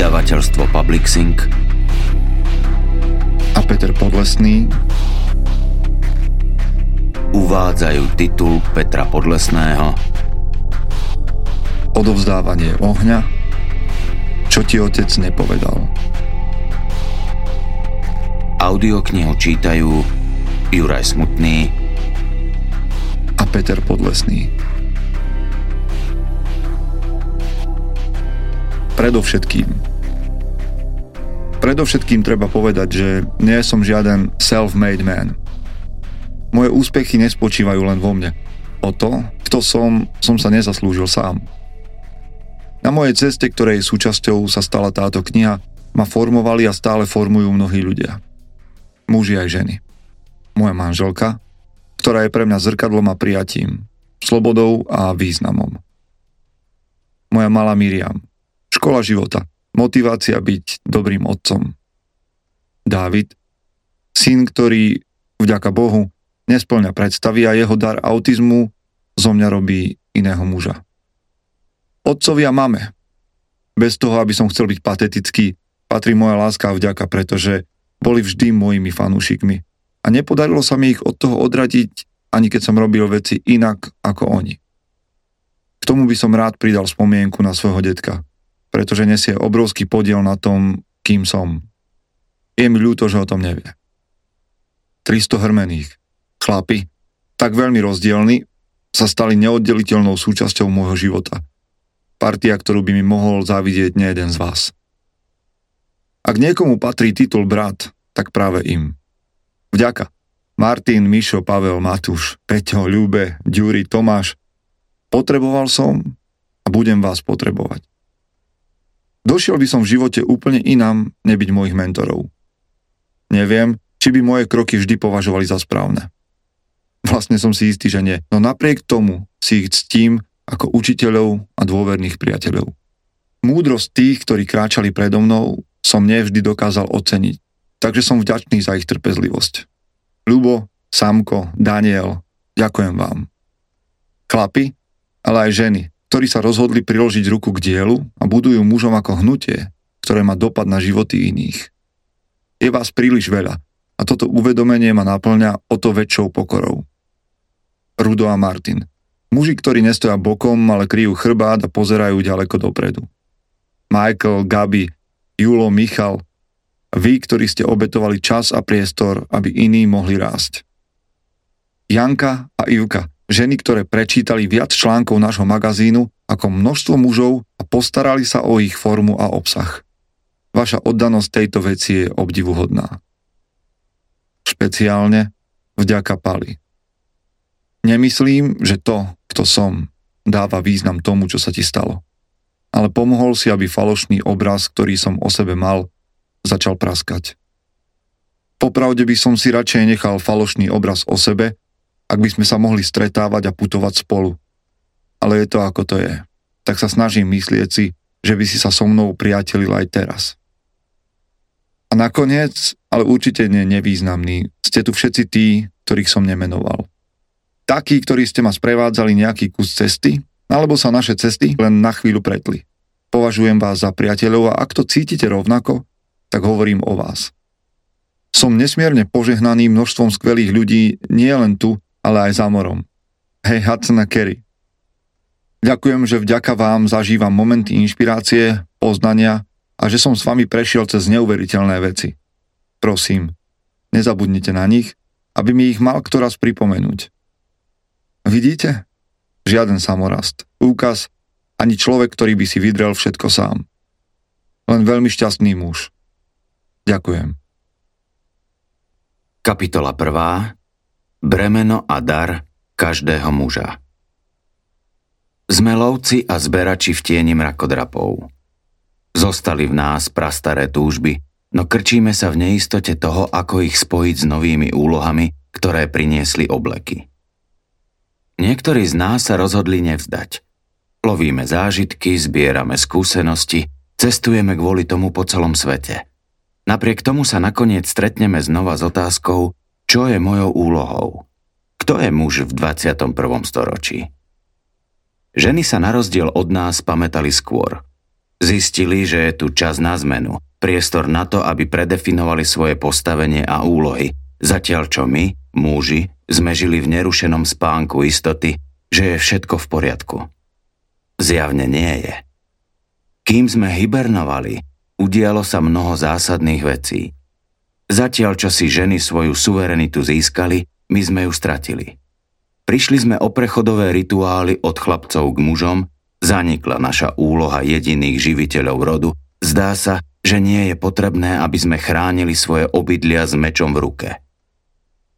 Vydavateľstvo Public Sync a Peter Podlesný uvádzajú titul Petra Podlesného Odovzdávanie ohňa Čo ti otec nepovedal Audioknihu čítajú Juraj Smutný a Peter Podlesný. Predovšetkým. Predovšetkým treba povedať, že nie som žiaden self-made man. Moje úspechy nespočívajú len vo mne. O to, kto som, som sa nezaslúžil sám. Na mojej ceste, ktorej súčasťou sa stala táto kniha, ma formovali a stále formujú mnohí ľudia. Muži aj ženy. Moja manželka, ktorá je pre mňa zrkadlom a prijatím, slobodou a významom. Moja malá Miriam, Škola života. Motivácia byť dobrým otcom. Dávid, syn, ktorý, vďaka Bohu, nesplňa predstavy a jeho dar autizmu zo mňa robí iného muža. Otcovia máme. Bez toho, aby som chcel byť patetický, patrí moja láska a vďaka, pretože boli vždy mojimi fanúšikmi. A nepodarilo sa mi ich od toho odradiť, ani keď som robil veci inak ako oni. K tomu by som rád pridal spomienku na svojho detka, pretože nesie obrovský podiel na tom, kým som. Je mi ľúto, že o tom nevie. 300 hrmených, chlapi, tak veľmi rozdielni, sa stali neoddeliteľnou súčasťou môjho života. Partia, ktorú by mi mohol závidieť jeden z vás. Ak niekomu patrí titul brat, tak práve im. Vďaka. Martin, Mišo, Pavel, Matúš, Peťo, Ľube, Ďuri, Tomáš. Potreboval som a budem vás potrebovať. Došiel by som v živote úplne inám nebyť mojich mentorov. Neviem, či by moje kroky vždy považovali za správne. Vlastne som si istý, že nie. No napriek tomu si ich ctím ako učiteľov a dôverných priateľov. Múdrosť tých, ktorí kráčali predo mnou, som nevždy dokázal oceniť, takže som vďačný za ich trpezlivosť. Ľubo, Samko, Daniel, ďakujem vám. Chlapi, ale aj ženy, ktorí sa rozhodli priložiť ruku k dielu a budujú mužom ako hnutie, ktoré má dopad na životy iných. Je vás príliš veľa a toto uvedomenie ma naplňa o to väčšou pokorou. Rudo a Martin. Muži, ktorí nestoja bokom, ale kryjú chrbát a pozerajú ďaleko dopredu. Michael, Gabi, Julo, Michal, vy, ktorí ste obetovali čas a priestor, aby iní mohli rásť. Janka a Ivka, ženy, ktoré prečítali viac článkov nášho magazínu ako množstvo mužov a postarali sa o ich formu a obsah. Vaša oddanosť tejto veci je obdivuhodná. Špeciálne vďaka Pali. Nemyslím, že to, kto som, dáva význam tomu, čo sa ti stalo. Ale pomohol si, aby falošný obraz, ktorý som o sebe mal, začal praskať. Popravde by som si radšej nechal falošný obraz o sebe, ak by sme sa mohli stretávať a putovať spolu. Ale je to ako to je. Tak sa snažím myslieť si, že by si sa so mnou priatelil aj teraz. A nakoniec, ale určite nie nevýznamný, ste tu všetci tí, ktorých som nemenoval. Takí, ktorí ste ma sprevádzali nejaký kus cesty, alebo sa naše cesty len na chvíľu pretli. Považujem vás za priateľov a ak to cítite rovnako, tak hovorím o vás. Som nesmierne požehnaný množstvom skvelých ľudí nie len tu, ale aj za morom. Hej Hudson a Kerry. Ďakujem, že vďaka vám zažívam momenty inšpirácie, poznania a že som s vami prešiel cez neuveriteľné veci. Prosím, nezabudnite na nich, aby mi ich mal kto raz pripomenúť. Vidíte? Žiaden samorast. Úkaz, ani človek, ktorý by si vydrel všetko sám. Len veľmi šťastný muž. Ďakujem. Kapitola 1. Bremeno a dar každého muža. Sme lovci a zberači v tieni mrakodrapov. Zostali v nás prastaré túžby, no krčíme sa v neistote toho, ako ich spojiť s novými úlohami, ktoré priniesli obleky. Niektorí z nás sa rozhodli nevzdať. Lovíme zážitky, zbierame skúsenosti, cestujeme kvôli tomu po celom svete. Napriek tomu sa nakoniec stretneme znova s otázkou, čo je mojou úlohou? Kto je muž v 21. storočí? Ženy sa na rozdiel od nás pamätali skôr. Zistili, že je tu čas na zmenu, priestor na to, aby predefinovali svoje postavenie a úlohy, zatiaľ čo my, muži, sme žili v nerušenom spánku istoty, že je všetko v poriadku. Zjavne nie je. Kým sme hibernovali, udialo sa mnoho zásadných vecí. Zatiaľ, čo si ženy svoju suverenitu získali, my sme ju stratili. Prišli sme o prechodové rituály od chlapcov k mužom, zanikla naša úloha jediných živiteľov rodu, zdá sa, že nie je potrebné, aby sme chránili svoje obydlia s mečom v ruke.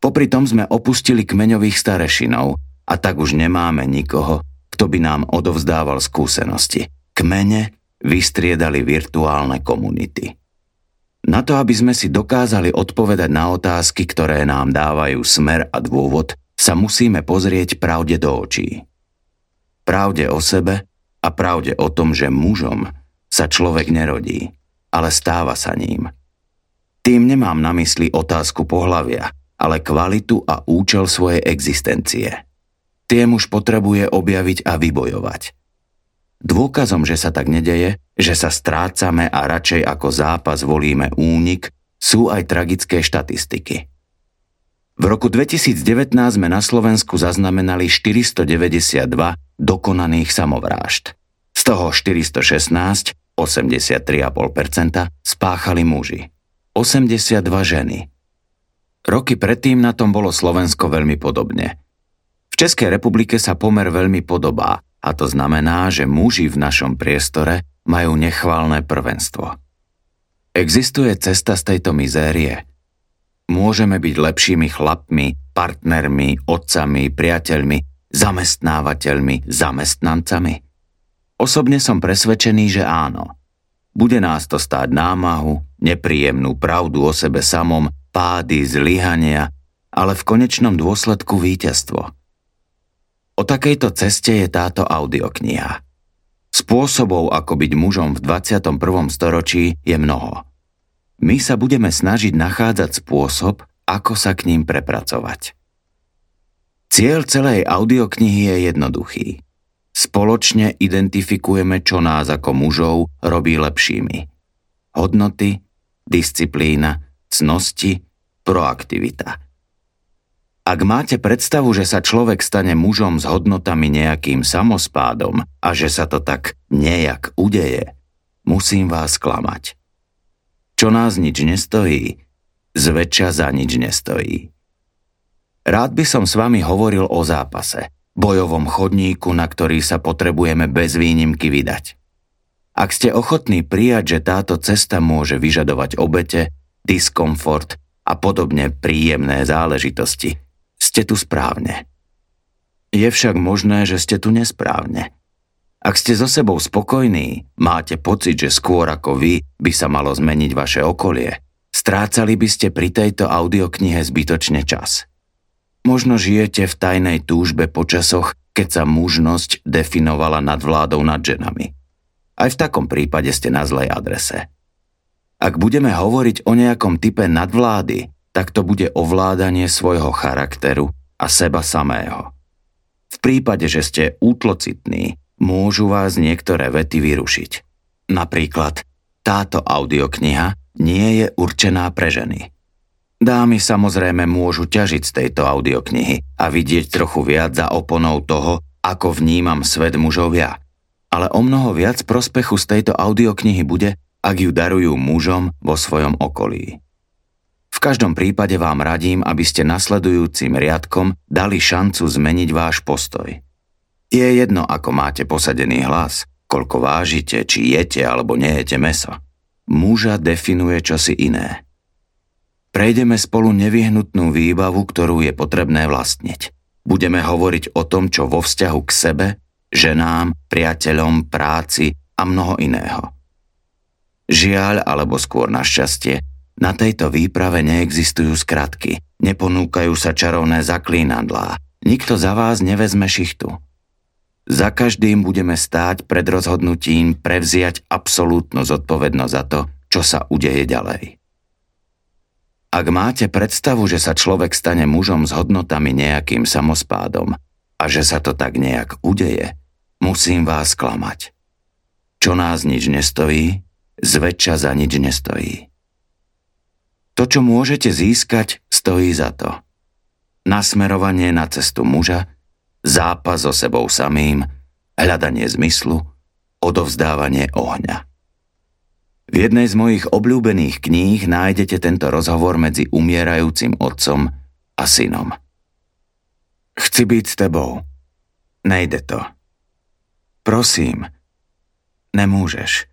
Popri tom sme opustili kmeňových starešinov a tak už nemáme nikoho, kto by nám odovzdával skúsenosti. Kmene vystriedali virtuálne komunity. Na to, aby sme si dokázali odpovedať na otázky, ktoré nám dávajú smer a dôvod, sa musíme pozrieť pravde do očí. Pravde o sebe a pravde o tom, že mužom sa človek nerodí, ale stáva sa ním. Tým nemám na mysli otázku pohlavia, ale kvalitu a účel svojej existencie. Tie muž potrebuje objaviť a vybojovať. Dôkazom, že sa tak nedeje, že sa strácame a radšej ako zápas volíme únik, sú aj tragické štatistiky. V roku 2019 sme na Slovensku zaznamenali 492 dokonaných samovrážd. Z toho 416, 83,5%, spáchali muži. 82 ženy. Roky predtým na tom bolo Slovensko veľmi podobne. V Českej republike sa pomer veľmi podobá, a to znamená, že muži v našom priestore majú nechválne prvenstvo. Existuje cesta z tejto mizérie. Môžeme byť lepšími chlapmi, partnermi, otcami, priateľmi, zamestnávateľmi, zamestnancami. Osobne som presvedčený, že áno. Bude nás to stáť námahu, nepríjemnú pravdu o sebe samom, pády, zlyhania, ale v konečnom dôsledku víťazstvo. O takejto ceste je táto audiokniha. Spôsobov, ako byť mužom v 21. storočí, je mnoho. My sa budeme snažiť nachádzať spôsob, ako sa k ním prepracovať. Cieľ celej audioknihy je jednoduchý. Spoločne identifikujeme, čo nás ako mužov robí lepšími. Hodnoty, disciplína, cnosti, proaktivita – ak máte predstavu, že sa človek stane mužom s hodnotami nejakým samospádom a že sa to tak nejak udeje, musím vás klamať. Čo nás nič nestojí, zväčša za nič nestojí. Rád by som s vami hovoril o zápase, bojovom chodníku, na ktorý sa potrebujeme bez výnimky vydať. Ak ste ochotní prijať, že táto cesta môže vyžadovať obete, diskomfort a podobne príjemné záležitosti, ste tu správne. Je však možné, že ste tu nesprávne. Ak ste so sebou spokojní, máte pocit, že skôr ako vy by sa malo zmeniť vaše okolie, strácali by ste pri tejto audioknihe zbytočne čas. Možno žijete v tajnej túžbe po časoch, keď sa mužnosť definovala nad vládou nad ženami. Aj v takom prípade ste na zlej adrese. Ak budeme hovoriť o nejakom type nadvlády, tak to bude ovládanie svojho charakteru a seba samého. V prípade, že ste útlocitní, môžu vás niektoré vety vyrušiť. Napríklad, táto audiokniha nie je určená pre ženy. Dámy samozrejme môžu ťažiť z tejto audioknihy a vidieť trochu viac za oponou toho, ako vnímam svet mužov ja. Ale o mnoho viac prospechu z tejto audioknihy bude, ak ju darujú mužom vo svojom okolí každom prípade vám radím, aby ste nasledujúcim riadkom dali šancu zmeniť váš postoj. Je jedno, ako máte posadený hlas, koľko vážite, či jete alebo nejete meso. Muža definuje čosi iné. Prejdeme spolu nevyhnutnú výbavu, ktorú je potrebné vlastniť. Budeme hovoriť o tom, čo vo vzťahu k sebe, ženám, priateľom, práci a mnoho iného. Žiaľ, alebo skôr našťastie, na tejto výprave neexistujú skratky, neponúkajú sa čarovné zaklínadlá, nikto za vás nevezme šichtu. Za každým budeme stáť pred rozhodnutím prevziať absolútnu zodpovednosť za to, čo sa udeje ďalej. Ak máte predstavu, že sa človek stane mužom s hodnotami nejakým samospádom a že sa to tak nejak udeje, musím vás klamať. Čo nás nič nestojí, zväčša za nič nestojí. To, čo môžete získať, stojí za to. Nasmerovanie na cestu muža, zápas so sebou samým, hľadanie zmyslu, odovzdávanie ohňa. V jednej z mojich obľúbených kníh nájdete tento rozhovor medzi umierajúcim otcom a synom. Chci byť s tebou. Nejde to. Prosím, nemôžeš.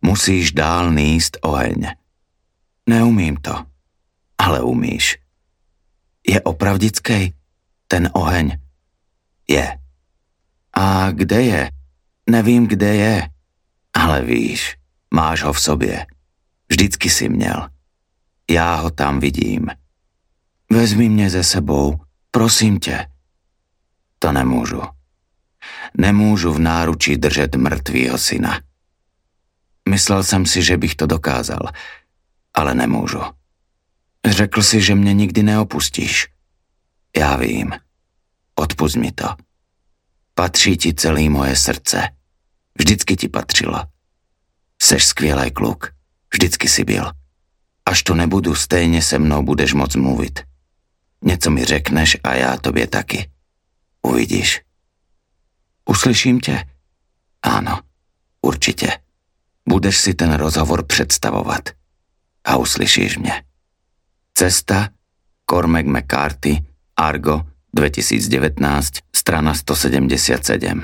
Musíš dál níst oheň. Neumím to, ale umíš. Je opravdickej ten oheň? Je. A kde je? Nevím, kde je. Ale víš, máš ho v sobě. Vždycky si měl. Já ho tam vidím. Vezmi mě ze sebou, prosím tě. To nemůžu. Nemůžu v náručí držet mrtvýho syna. Myslel jsem si, že bych to dokázal, ale nemůžu. Řekl si, že mě nikdy neopustíš. Já vím. Odpust mi to. Patří ti celý moje srdce. Vždycky ti patřilo. Seš skvělý kluk. Vždycky si byl. Až tu nebudu, stejně se mnou budeš moc mluvit. Něco mi řekneš a já tobě taky. Uvidíš. Uslyším tě? Áno, určitě. Budeš si ten rozhovor představovat a uslyšíš mě. Cesta, Cormac McCarthy, Argo, 2019, strana 177.